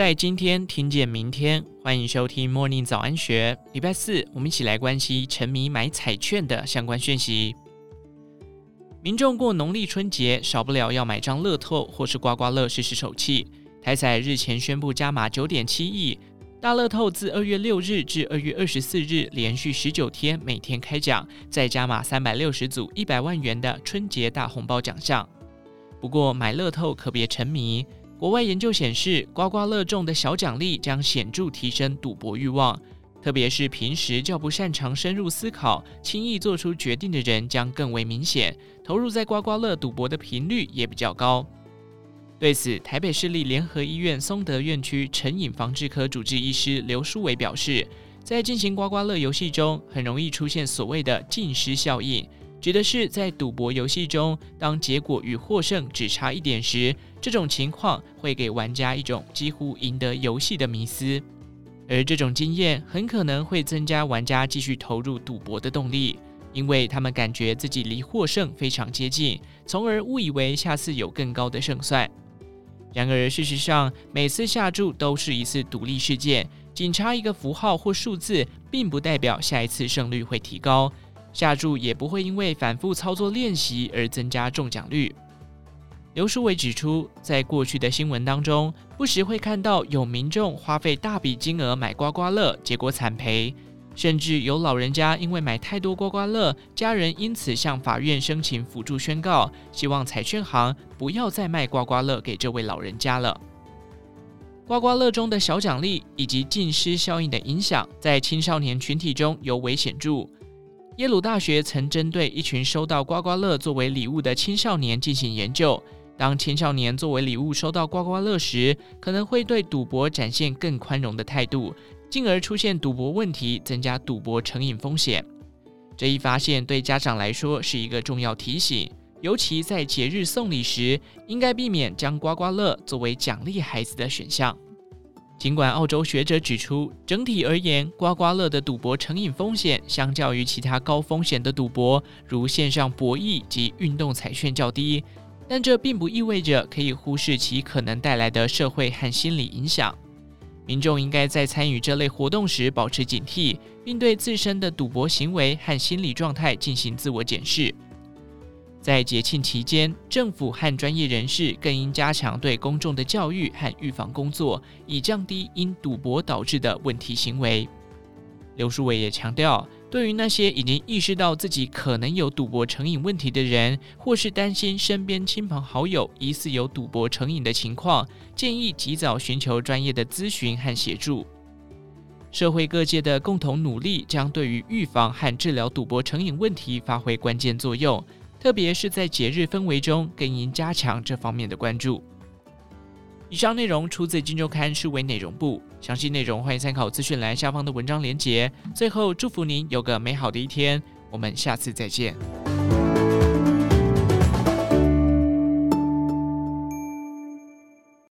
在今天听见明天，欢迎收听 Morning 早安学。礼拜四，我们一起来关心沉迷买彩券的相关讯息。民众过农历春节，少不了要买张乐透或是刮刮乐试试手气。台彩日前宣布加码九点七亿大乐透，自二月六日至二月二十四日，连续十九天每天开奖，再加码三百六十组一百万元的春节大红包奖项。不过买乐透可别沉迷。国外研究显示，刮刮乐中的小奖励将显著提升赌博欲望，特别是平时较不擅长深入思考、轻易做出决定的人将更为明显，投入在刮刮乐赌博的频率也比较高。对此，台北市立联合医院松德院区成瘾防治科主治医师刘书伟表示，在进行刮刮乐游戏中，很容易出现所谓的净狮效应。指的是在赌博游戏中，当结果与获胜只差一点时，这种情况会给玩家一种几乎赢得游戏的迷思，而这种经验很可能会增加玩家继续投入赌博的动力，因为他们感觉自己离获胜非常接近，从而误以为下次有更高的胜算。然而，事实上，每次下注都是一次独立事件，仅差一个符号或数字，并不代表下一次胜率会提高。下注也不会因为反复操作练习而增加中奖率。刘书伟指出，在过去的新闻当中，不时会看到有民众花费大笔金额买刮刮乐，结果惨赔；甚至有老人家因为买太多刮刮乐，家人因此向法院申请辅助宣告，希望彩券行不要再卖刮刮乐给这位老人家了。刮刮乐中的小奖励以及净狮效应的影响，在青少年群体中尤为显著。耶鲁大学曾针对一群收到刮刮乐作为礼物的青少年进行研究。当青少年作为礼物收到刮刮乐时，可能会对赌博展现更宽容的态度，进而出现赌博问题，增加赌博成瘾风险。这一发现对家长来说是一个重要提醒，尤其在节日送礼时，应该避免将刮刮乐作为奖励孩子的选项。尽管澳洲学者指出，整体而言，刮刮乐的赌博成瘾风险相较于其他高风险的赌博，如线上博弈及运动彩券较低，但这并不意味着可以忽视其可能带来的社会和心理影响。民众应该在参与这类活动时保持警惕，并对自身的赌博行为和心理状态进行自我检视。在节庆期间，政府和专业人士更应加强对公众的教育和预防工作，以降低因赌博导致的问题行为。刘书伟也强调，对于那些已经意识到自己可能有赌博成瘾问题的人，或是担心身边亲朋好友疑似有赌博成瘾的情况，建议及早寻求专业的咨询和协助。社会各界的共同努力，将对于预防和治疗赌博成瘾问题发挥关键作用。特别是在节日氛围中，更应加强这方面的关注。以上内容出自《金周刊》数位内容部，详细内容欢迎参考资讯栏下方的文章连接。最后，祝福您有个美好的一天，我们下次再见。